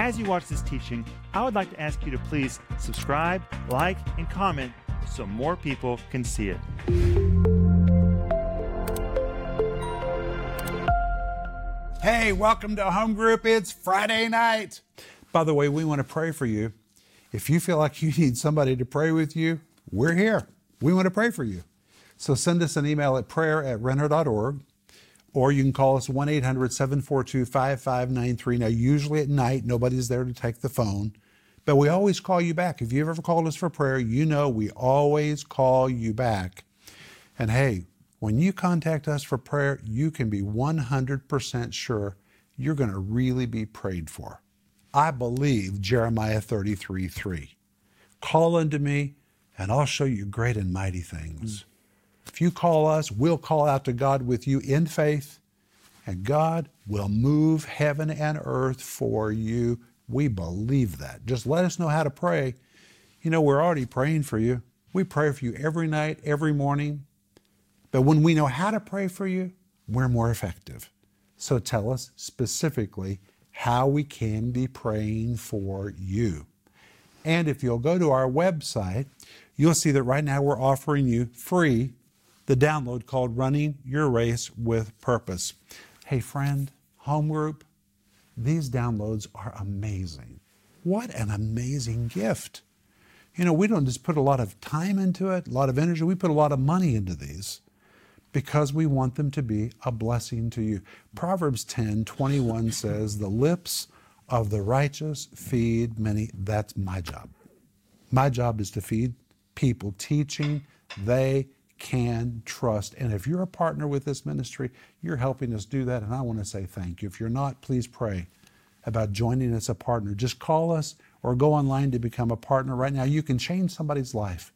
As you watch this teaching, I would like to ask you to please subscribe, like, and comment so more people can see it. Hey, welcome to Home Group. It's Friday night. By the way, we want to pray for you. If you feel like you need somebody to pray with you, we're here. We want to pray for you. So send us an email at prayer at renner.org or you can call us 1 800 742 5593. Now, usually at night, nobody's there to take the phone, but we always call you back. If you've ever called us for prayer, you know we always call you back. And hey, when you contact us for prayer, you can be 100% sure you're going to really be prayed for. I believe Jeremiah 33 3. Call unto me, and I'll show you great and mighty things. If you call us, we'll call out to God with you in faith, and God will move heaven and earth for you. We believe that. Just let us know how to pray. You know, we're already praying for you. We pray for you every night, every morning. But when we know how to pray for you, we're more effective. So tell us specifically how we can be praying for you. And if you'll go to our website, you'll see that right now we're offering you free the download called Running Your Race with Purpose. Hey, friend, home group, these downloads are amazing. What an amazing gift. You know, we don't just put a lot of time into it, a lot of energy, we put a lot of money into these because we want them to be a blessing to you. Proverbs 10 21 says, The lips of the righteous feed many. That's my job. My job is to feed people, teaching they can trust. And if you're a partner with this ministry, you're helping us do that. And I want to say thank you. If you're not, please pray about joining us as a partner. Just call us or go online to become a partner right now. You can change somebody's life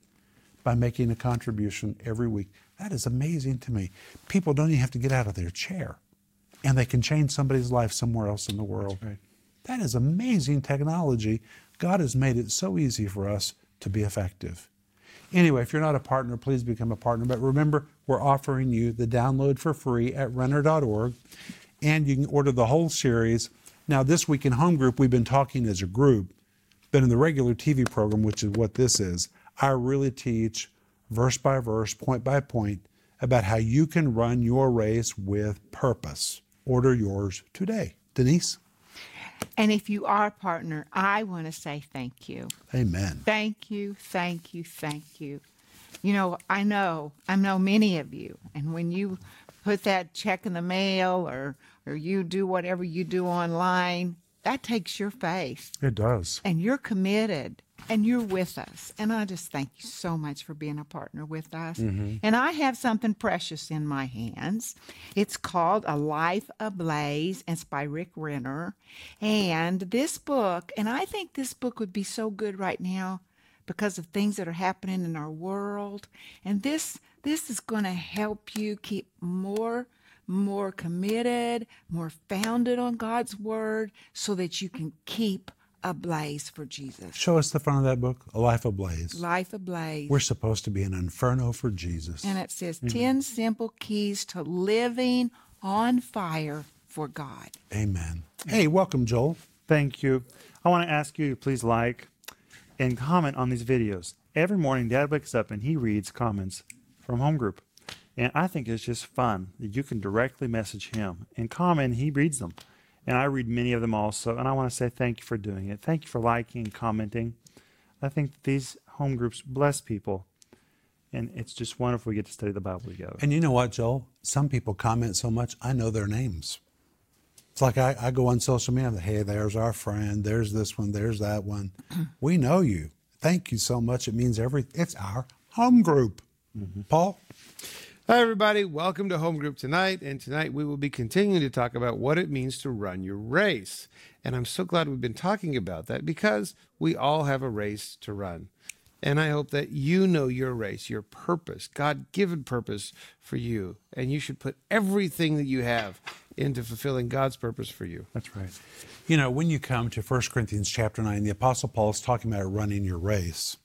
by making a contribution every week. That is amazing to me. People don't even have to get out of their chair, and they can change somebody's life somewhere else in the world. Right. That is amazing technology. God has made it so easy for us to be effective. Anyway, if you're not a partner, please become a partner. But remember, we're offering you the download for free at renner.org, and you can order the whole series. Now, this week in Home Group, we've been talking as a group, but in the regular TV program, which is what this is, I really teach verse by verse, point by point, about how you can run your race with purpose. Order yours today. Denise? And if you are a partner, I want to say thank you. Amen. Thank you, thank you, thank you. You know, I know, I know many of you, and when you put that check in the mail or or you do whatever you do online, that takes your faith. It does. And you're committed and you're with us. And I just thank you so much for being a partner with us. Mm-hmm. And I have something precious in my hands. It's called A Life Ablaze. It's by Rick Renner. And this book, and I think this book would be so good right now because of things that are happening in our world. And this this is going to help you keep more more committed, more founded on God's word so that you can keep ablaze for Jesus. Show us the front of that book, A Life Ablaze. Life ablaze. We're supposed to be an inferno for Jesus. And it says 10 simple keys to living on fire for God. Amen. Hey, welcome, Joel. Thank you. I want to ask you to please like and comment on these videos. Every morning, Dad wakes up and he reads comments from Home Group. And I think it's just fun that you can directly message him and comment, he reads them. And I read many of them also. And I want to say thank you for doing it. Thank you for liking and commenting. I think these home groups bless people. And it's just wonderful we get to study the Bible together. And you know what, Joel? Some people comment so much, I know their names. It's like I, I go on social media, hey, there's our friend, there's this one, there's that one. we know you. Thank you so much. It means everything. It's our home group. Mm-hmm. Paul? Hi, everybody. Welcome to Home Group tonight. And tonight we will be continuing to talk about what it means to run your race. And I'm so glad we've been talking about that because we all have a race to run. And I hope that you know your race, your purpose, God given purpose for you. And you should put everything that you have into fulfilling God's purpose for you. That's right. You know, when you come to 1 Corinthians chapter 9, the Apostle Paul is talking about running your race.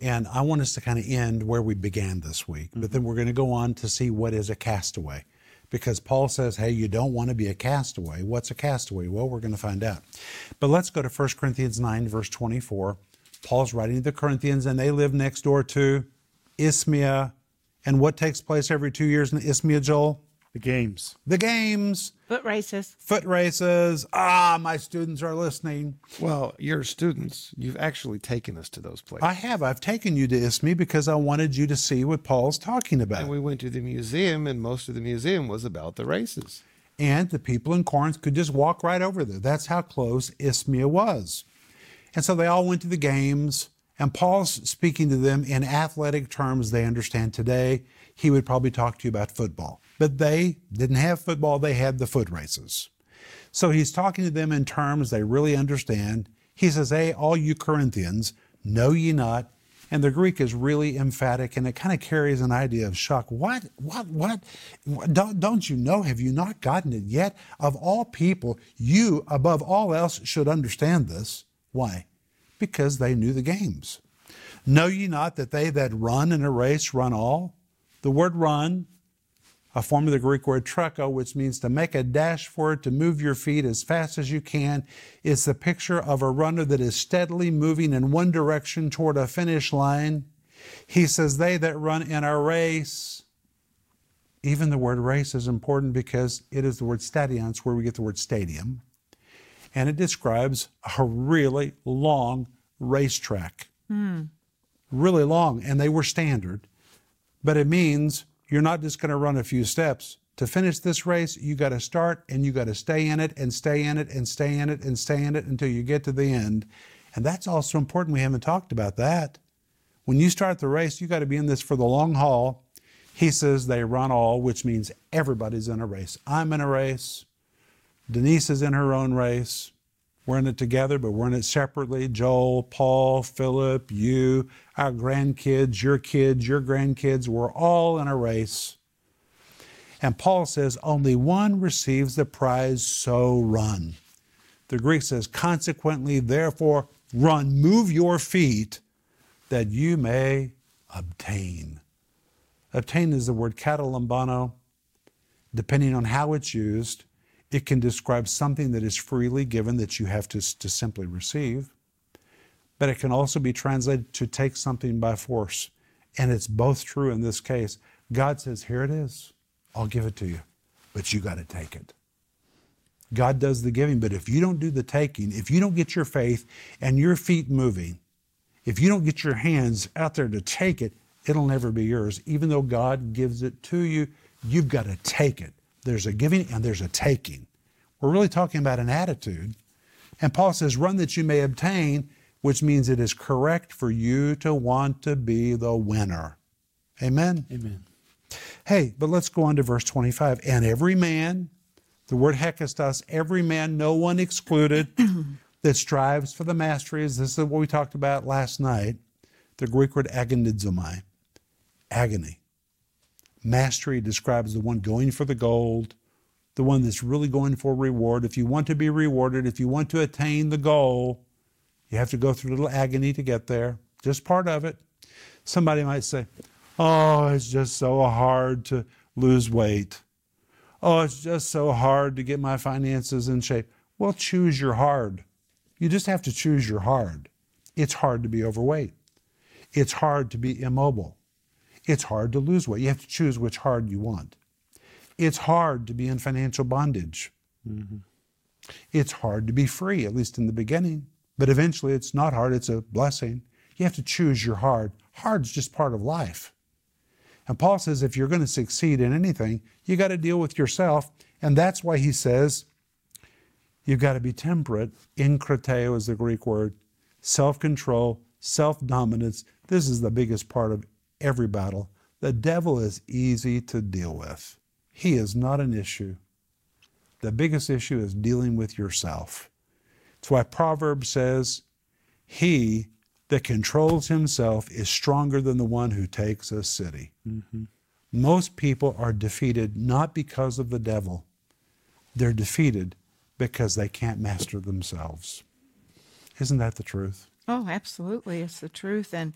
And I want us to kind of end where we began this week, but then mm-hmm. we're going to go on to see what is a castaway. because Paul says, hey, you don't want to be a castaway. What's a castaway? Well, we're going to find out. But let's go to 1 Corinthians 9, verse 24. Paul's writing to the Corinthians, and they live next door to Isthmia. And what takes place every two years in Isthmia, Joel? The games. The games, Foot races. foot races. Ah, my students are listening. Well, you're students. You've actually taken us to those places. I have. I've taken you to Isthmia because I wanted you to see what Paul's talking about. and we went to the museum, and most of the museum was about the races. and the people in Corinth could just walk right over there. That's how close Isthmia was. And so they all went to the games, and Paul's speaking to them in athletic terms they understand today. He would probably talk to you about football. But they didn't have football, they had the foot races. So he's talking to them in terms they really understand. He says, Hey, all you Corinthians, know ye not. And the Greek is really emphatic and it kind of carries an idea of shock. What? What? What? Don't, don't you know? Have you not gotten it yet? Of all people, you, above all else, should understand this. Why? Because they knew the games. Know ye not that they that run in a race run all? The word run a form of the Greek word treko, which means to make a dash for it, to move your feet as fast as you can. It's the picture of a runner that is steadily moving in one direction toward a finish line. He says, They that run in a race. Even the word race is important because it is the word stadion, it's where we get the word stadium. And it describes a really long racetrack. Hmm. Really long. And they were standard. But it means you're not just going to run a few steps. To finish this race, you got to start and you got to stay in it and stay in it and stay in it and stay in it until you get to the end. And that's also important. We haven't talked about that. When you start the race, you got to be in this for the long haul. He says they run all, which means everybody's in a race. I'm in a race. Denise is in her own race. We're in it together, but we're in it separately. Joel, Paul, Philip, you, our grandkids, your kids, your grandkids, we're all in a race. And Paul says, only one receives the prize, so run. The Greek says, consequently, therefore, run, move your feet that you may obtain. Obtain is the word katalambano. Depending on how it's used, it can describe something that is freely given that you have to, to simply receive. But it can also be translated to take something by force. And it's both true in this case. God says, Here it is. I'll give it to you. But you got to take it. God does the giving, but if you don't do the taking, if you don't get your faith and your feet moving, if you don't get your hands out there to take it, it'll never be yours. Even though God gives it to you, you've got to take it. There's a giving and there's a taking. We're really talking about an attitude. And Paul says, run that you may obtain, which means it is correct for you to want to be the winner. Amen? Amen. Hey, but let's go on to verse 25. And every man, the word hekastos, every man, no one excluded, that strives for the masteries. This is what we talked about last night. The Greek word agonizomai, agony. Mastery describes the one going for the gold, the one that's really going for reward. If you want to be rewarded, if you want to attain the goal, you have to go through a little agony to get there. Just part of it. Somebody might say, Oh, it's just so hard to lose weight. Oh, it's just so hard to get my finances in shape. Well, choose your hard. You just have to choose your hard. It's hard to be overweight. It's hard to be immobile. It's hard to lose weight. You have to choose which hard you want. It's hard to be in financial bondage. Mm-hmm. It's hard to be free, at least in the beginning. But eventually it's not hard, it's a blessing. You have to choose your hard. Hard's just part of life. And Paul says if you're going to succeed in anything, you got to deal with yourself. And that's why he says you've got to be temperate. Enkrateo is the Greek word. Self control, self dominance. This is the biggest part of every battle. The devil is easy to deal with, he is not an issue. The biggest issue is dealing with yourself. That's why Proverbs says, He that controls himself is stronger than the one who takes a city. Mm-hmm. Most people are defeated not because of the devil, they're defeated because they can't master themselves. Isn't that the truth? Oh, absolutely. It's the truth. And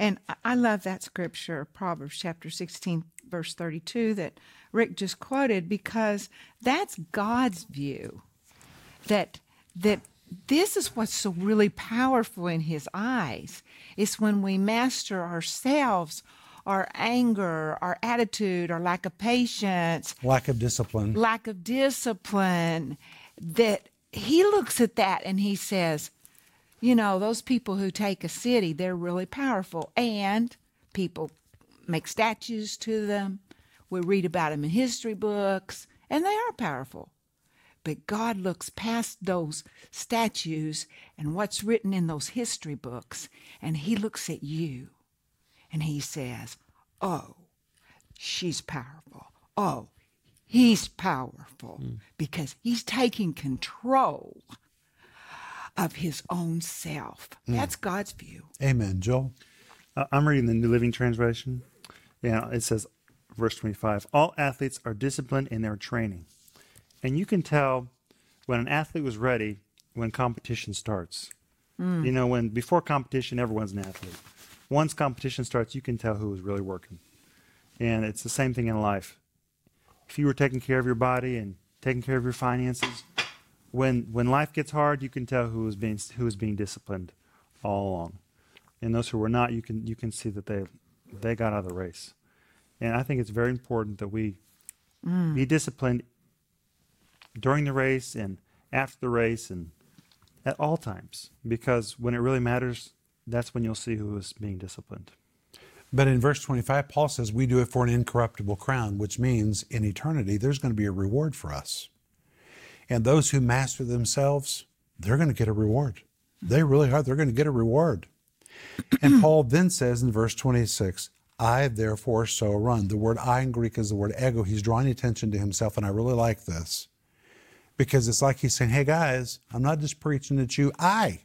And I- love that scripture, Proverbs chapter 16, verse 32, that Rick just quoted, because that's God's view. That that this is what's so really powerful in his eyes. It's when we master ourselves, our anger, our attitude, our lack of patience, Lack of discipline. lack of discipline, that he looks at that and he says, you know, those people who take a city, they're really powerful. And people make statues to them. We read about them in history books, and they are powerful. But God looks past those statues and what's written in those history books, and He looks at you and He says, Oh, she's powerful. Oh, he's powerful hmm. because he's taking control of his own self. That's God's view. Amen, Joel. Uh, I'm reading the New Living Translation. Yeah, it says, verse 25, all athletes are disciplined in their training. And you can tell when an athlete was ready when competition starts. You know, when before competition, everyone's an athlete. Once competition starts, you can tell who is really working. And it's the same thing in life. If you were taking care of your body and taking care of your finances, when when life gets hard, you can tell who is being who is being disciplined all along. And those who were not, you can you can see that they they got out of the race. And I think it's very important that we mm. be disciplined during the race and after the race and at all times because when it really matters, that's when you'll see who is being disciplined. But in verse 25, Paul says we do it for an incorruptible crown, which means in eternity there's going to be a reward for us. And those who master themselves, they're going to get a reward. They really are. They're going to get a reward. And Paul then says in verse 26, I therefore so run. The word I in Greek is the word ego. He's drawing attention to himself, and I really like this because it's like he's saying, Hey guys, I'm not just preaching at you, I.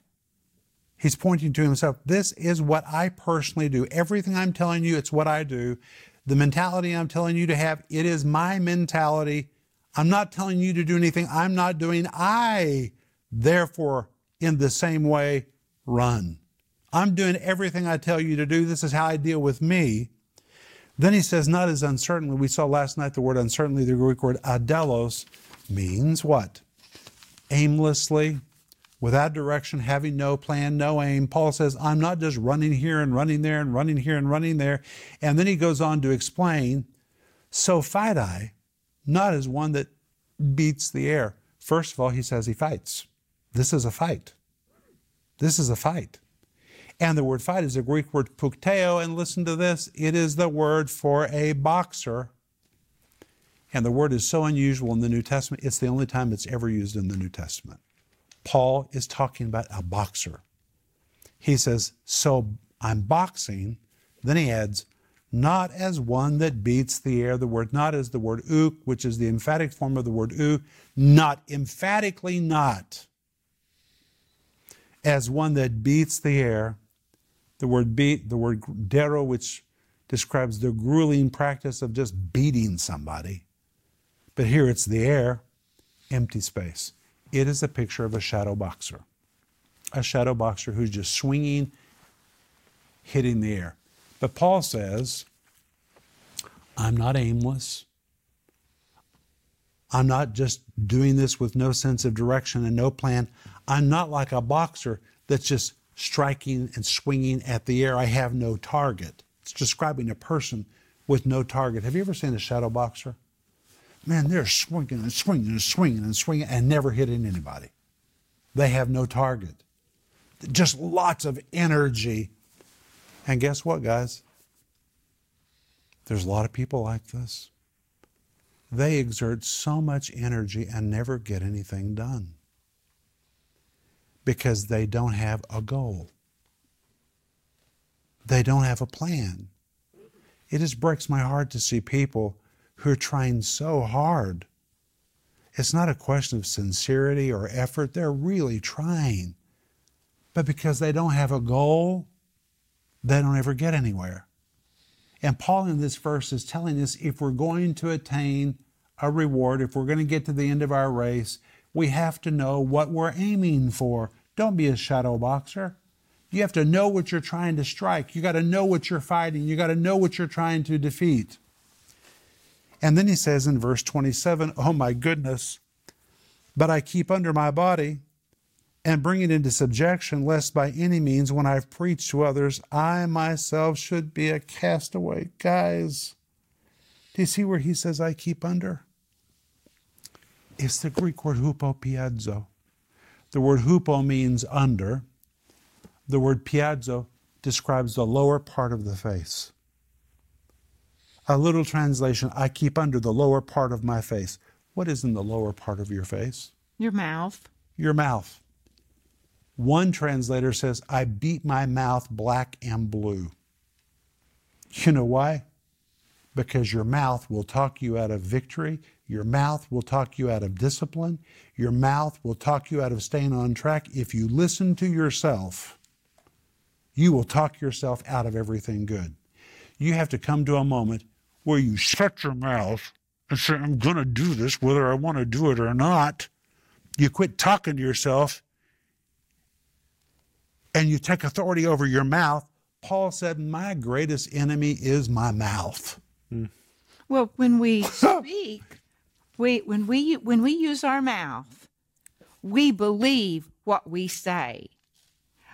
He's pointing to himself. This is what I personally do. Everything I'm telling you, it's what I do. The mentality I'm telling you to have, it is my mentality. I'm not telling you to do anything I'm not doing. I, therefore, in the same way, run. I'm doing everything I tell you to do. This is how I deal with me. Then he says, not as uncertainly. We saw last night the word uncertainly, the Greek word adelos, means what? Aimlessly, without direction, having no plan, no aim. Paul says, I'm not just running here and running there and running here and running there. And then he goes on to explain, so fight I, not as one that beats the air. First of all, he says he fights. This is a fight. This is a fight. And the word fight is a Greek word pukteo, and listen to this it is the word for a boxer. And the word is so unusual in the New Testament, it's the only time it's ever used in the New Testament. Paul is talking about a boxer. He says, So I'm boxing. Then he adds, not as one that beats the air. The word not is the word uk, which is the emphatic form of the word u, not emphatically not. As one that beats the air. The word beat, the word dero, which describes the grueling practice of just beating somebody. But here it's the air, empty space. It is a picture of a shadow boxer. A shadow boxer who's just swinging, hitting the air. But Paul says, I'm not aimless. I'm not just doing this with no sense of direction and no plan. I'm not like a boxer that's just striking and swinging at the air. I have no target. It's describing a person with no target. Have you ever seen a shadow boxer? Man, they're swinging and swinging and swinging and swinging and never hitting anybody. They have no target. Just lots of energy. And guess what, guys? There's a lot of people like this. They exert so much energy and never get anything done because they don't have a goal. They don't have a plan. It just breaks my heart to see people who are trying so hard. It's not a question of sincerity or effort, they're really trying. But because they don't have a goal, they don't ever get anywhere. And Paul in this verse is telling us if we're going to attain a reward, if we're going to get to the end of our race, we have to know what we're aiming for. Don't be a shadow boxer. You have to know what you're trying to strike. You got to know what you're fighting. You got to know what you're trying to defeat. And then he says in verse 27, Oh my goodness, but I keep under my body and bring it into subjection, lest by any means, when I've preached to others, I myself should be a castaway. Guys, do you see where he says, I keep under? It's the Greek word hupopiadzo. The word hupo means under. The word piazzo describes the lower part of the face. A little translation I keep under the lower part of my face. What is in the lower part of your face? Your mouth. Your mouth. One translator says, I beat my mouth black and blue. You know why? Because your mouth will talk you out of victory. Your mouth will talk you out of discipline. Your mouth will talk you out of staying on track. If you listen to yourself, you will talk yourself out of everything good. You have to come to a moment where you shut your mouth and say, I'm going to do this whether I want to do it or not. You quit talking to yourself and you take authority over your mouth. Paul said, My greatest enemy is my mouth. Well, when we speak, we when we when we use our mouth, we believe what we say.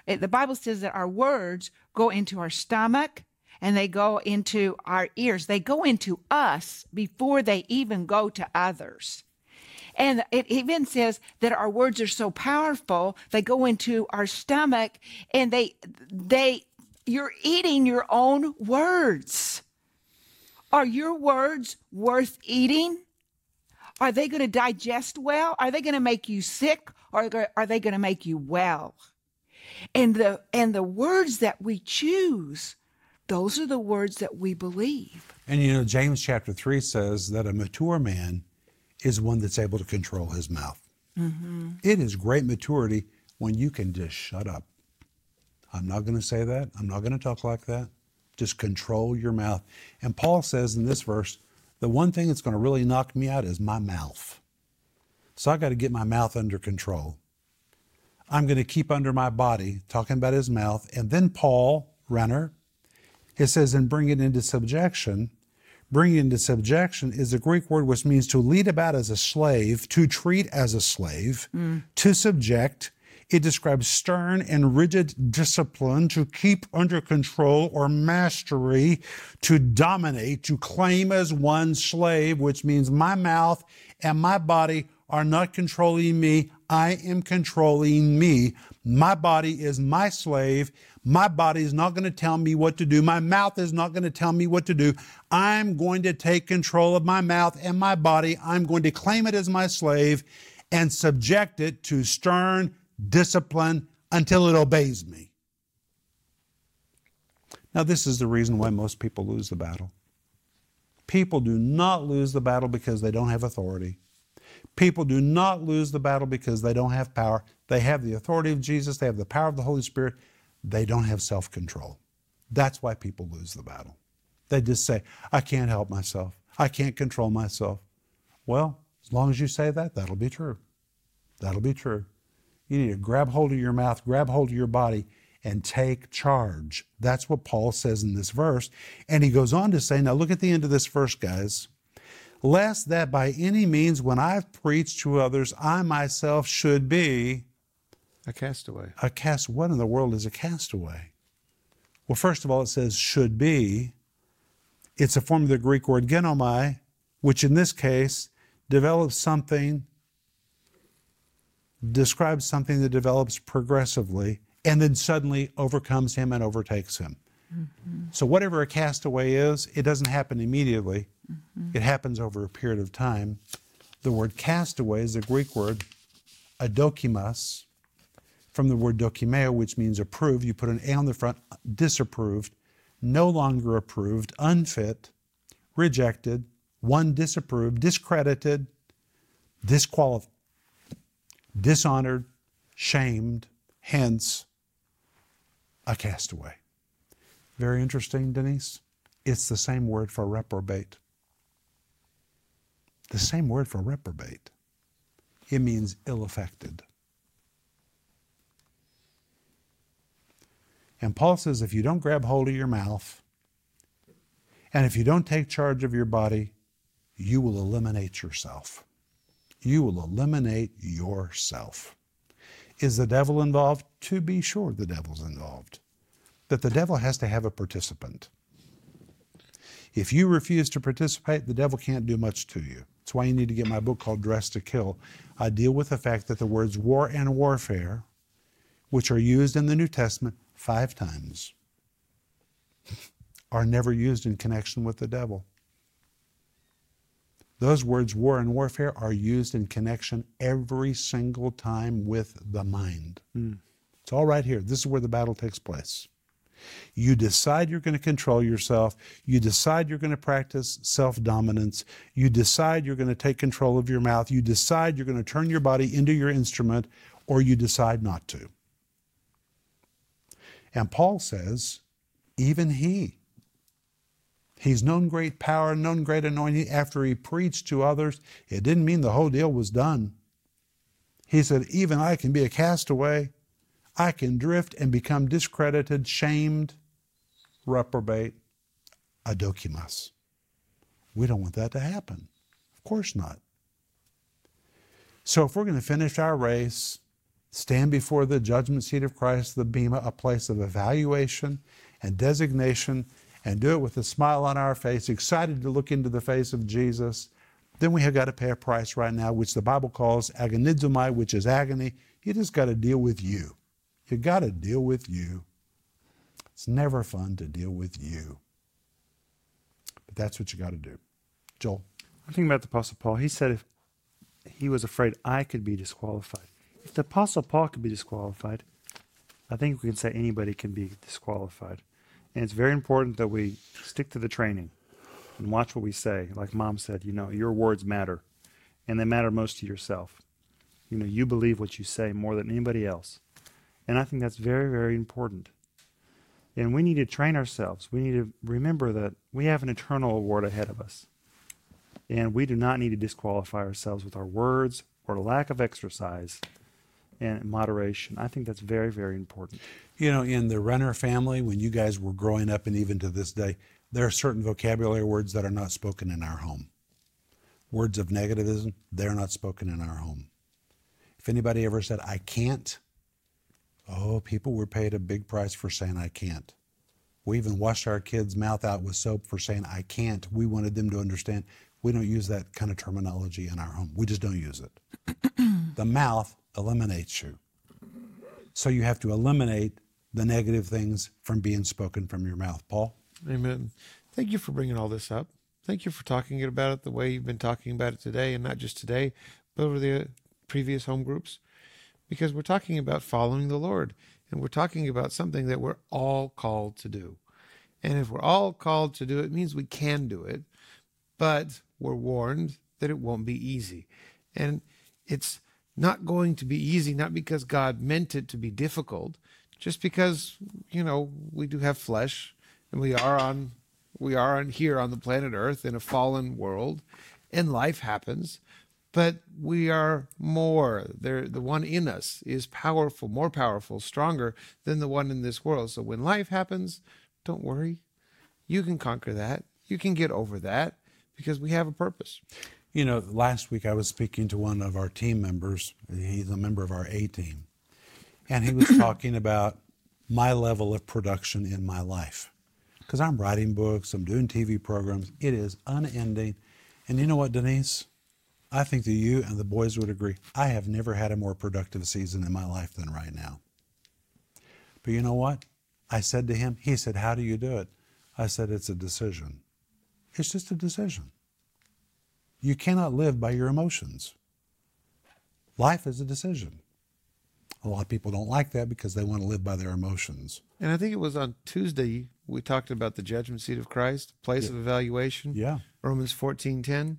It- the Bible says that our words go into our stomach and they go into our ears. They go into us before they even go to others. And it even says that our words are so powerful, they go into our stomach and they they you're eating your own words. Are your words worth eating? Are they going to digest well? Are they going to make you sick or are they going to make you well? And the and the words that we choose, those are the words that we believe. And you know, James chapter 3 says that a mature man is one that's able to control his mouth. Mm-hmm. It is great maturity when you can just shut up. I'm not going to say that. I'm not going to talk like that. Just control your mouth. And Paul says in this verse, the one thing that's going to really knock me out is my mouth. So I got to get my mouth under control. I'm going to keep under my body, talking about his mouth. And then Paul, Renner, it says, and bring it into subjection. Bring into subjection is the Greek word which means to lead about as a slave, to treat as a slave, mm. to subject. It describes stern and rigid discipline, to keep under control or mastery, to dominate, to claim as one slave, which means my mouth and my body are not controlling me. I am controlling me. My body is my slave. My body is not going to tell me what to do. My mouth is not going to tell me what to do. I'm going to take control of my mouth and my body. I'm going to claim it as my slave and subject it to stern discipline until it obeys me. Now, this is the reason why most people lose the battle. People do not lose the battle because they don't have authority. People do not lose the battle because they don't have power. They have the authority of Jesus, they have the power of the Holy Spirit. They don't have self control. That's why people lose the battle. They just say, I can't help myself. I can't control myself. Well, as long as you say that, that'll be true. That'll be true. You need to grab hold of your mouth, grab hold of your body, and take charge. That's what Paul says in this verse. And he goes on to say, now look at the end of this verse, guys. Lest that by any means, when I've preached to others, I myself should be A castaway. a cast. What in the world is a castaway? Well, first of all, it says should be. It's a form of the Greek word genomai, which in this case develops something, describes something that develops progressively and then suddenly overcomes him and overtakes him. Mm-hmm. So, whatever a castaway is, it doesn't happen immediately, mm-hmm. it happens over a period of time. The word castaway is the Greek word adokimas, from the word dokimeo, which means approved. You put an A on the front, disapproved, no longer approved, unfit, rejected, one disapproved, discredited, disqualified, dishonored, shamed, hence a castaway. Very interesting, Denise. It's the same word for reprobate. The same word for reprobate. It means ill affected. And Paul says if you don't grab hold of your mouth and if you don't take charge of your body, you will eliminate yourself. You will eliminate yourself. Is the devil involved? To be sure, the devil's involved. That the devil has to have a participant. If you refuse to participate, the devil can't do much to you. That's why you need to get my book called Dress to Kill. I deal with the fact that the words war and warfare, which are used in the New Testament five times, are never used in connection with the devil. Those words, war and warfare, are used in connection every single time with the mind. Mm. It's all right here. This is where the battle takes place. You decide you're going to control yourself. You decide you're going to practice self dominance. You decide you're going to take control of your mouth. You decide you're going to turn your body into your instrument, or you decide not to. And Paul says, even he, he's known great power, known great anointing. After he preached to others, it didn't mean the whole deal was done. He said, even I can be a castaway. I can drift and become discredited, shamed, reprobate, adokimas. We don't want that to happen. Of course not. So if we're going to finish our race, stand before the judgment seat of Christ, the Bema, a place of evaluation and designation, and do it with a smile on our face, excited to look into the face of Jesus, then we have got to pay a price right now, which the Bible calls agonizomai, which is agony. You just got to deal with you. You got to deal with you. It's never fun to deal with you. But that's what you got to do. Joel. I'm thinking about the Apostle Paul. He said if he was afraid I could be disqualified. If the Apostle Paul could be disqualified, I think we can say anybody can be disqualified. And it's very important that we stick to the training and watch what we say. Like mom said, you know, your words matter, and they matter most to yourself. You know, you believe what you say more than anybody else. And I think that's very, very important. And we need to train ourselves. We need to remember that we have an eternal award ahead of us. And we do not need to disqualify ourselves with our words or lack of exercise and moderation. I think that's very, very important. You know, in the Renner family, when you guys were growing up, and even to this day, there are certain vocabulary words that are not spoken in our home. Words of negativism, they're not spoken in our home. If anybody ever said, I can't, Oh, people were paid a big price for saying, I can't. We even washed our kids' mouth out with soap for saying, I can't. We wanted them to understand we don't use that kind of terminology in our home. We just don't use it. the mouth eliminates you. So you have to eliminate the negative things from being spoken from your mouth. Paul? Amen. Thank you for bringing all this up. Thank you for talking about it the way you've been talking about it today, and not just today, but over the previous home groups because we're talking about following the Lord and we're talking about something that we're all called to do. And if we're all called to do it, it means we can do it, but we're warned that it won't be easy. And it's not going to be easy, not because God meant it to be difficult, just because, you know, we do have flesh and we are on we are on here on the planet Earth in a fallen world and life happens but we are more. There, the one in us is powerful, more powerful, stronger than the one in this world. So when life happens, don't worry. You can conquer that. You can get over that because we have a purpose. You know, last week I was speaking to one of our team members. He's a member of our A team. And he was talking about my level of production in my life. Because I'm writing books, I'm doing TV programs. It is unending. And you know what, Denise? I think that you and the boys would agree. I have never had a more productive season in my life than right now. But you know what? I said to him, he said, How do you do it? I said, It's a decision. It's just a decision. You cannot live by your emotions. Life is a decision. A lot of people don't like that because they want to live by their emotions. And I think it was on Tuesday we talked about the judgment seat of Christ, place yeah. of evaluation. Yeah. Romans 14:10.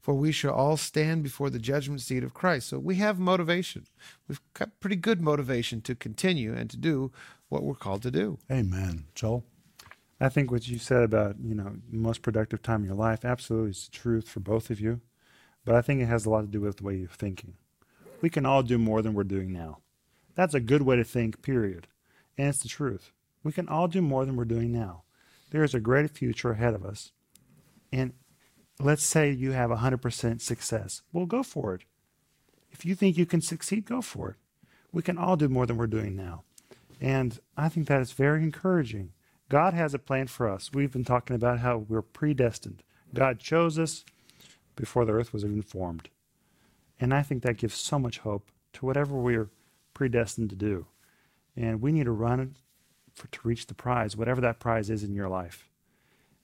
For we shall all stand before the judgment seat of Christ. So we have motivation. We've got pretty good motivation to continue and to do what we're called to do. Amen. Joel? I think what you said about, you know, most productive time in your life absolutely is the truth for both of you. But I think it has a lot to do with the way you're thinking. We can all do more than we're doing now. That's a good way to think, period. And it's the truth. We can all do more than we're doing now. There is a great future ahead of us. And let's say you have 100% success. Well, go for it. If you think you can succeed, go for it. We can all do more than we're doing now. And I think that is very encouraging. God has a plan for us. We've been talking about how we're predestined. God chose us before the earth was even formed. And I think that gives so much hope to whatever we're predestined to do. And we need to run for, to reach the prize, whatever that prize is in your life.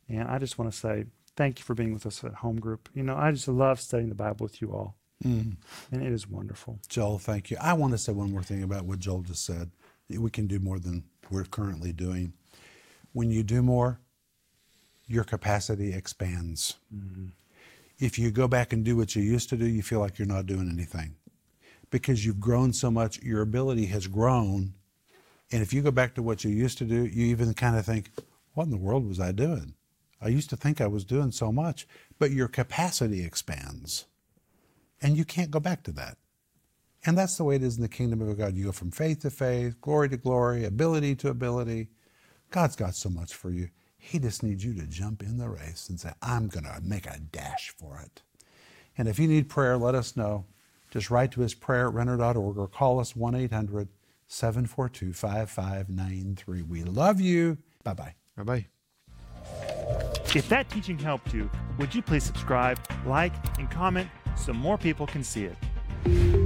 And I just want to say thank you for being with us at home group. You know, I just love studying the Bible with you all. Mm-hmm. And it is wonderful. Joel, thank you. I want to say one more thing about what Joel just said. We can do more than we're currently doing. When you do more, your capacity expands. Mm-hmm. If you go back and do what you used to do, you feel like you're not doing anything. Because you've grown so much, your ability has grown. And if you go back to what you used to do, you even kind of think, what in the world was I doing? I used to think I was doing so much, but your capacity expands. And you can't go back to that. And that's the way it is in the kingdom of God. You go from faith to faith, glory to glory, ability to ability. God's got so much for you. He just needs you to jump in the race and say, I'm going to make a dash for it. And if you need prayer, let us know. Just write to us prayer at renner.org or call us 1 800 742 5593. We love you. Bye bye. Bye bye. If that teaching helped you, would you please subscribe, like, and comment so more people can see it?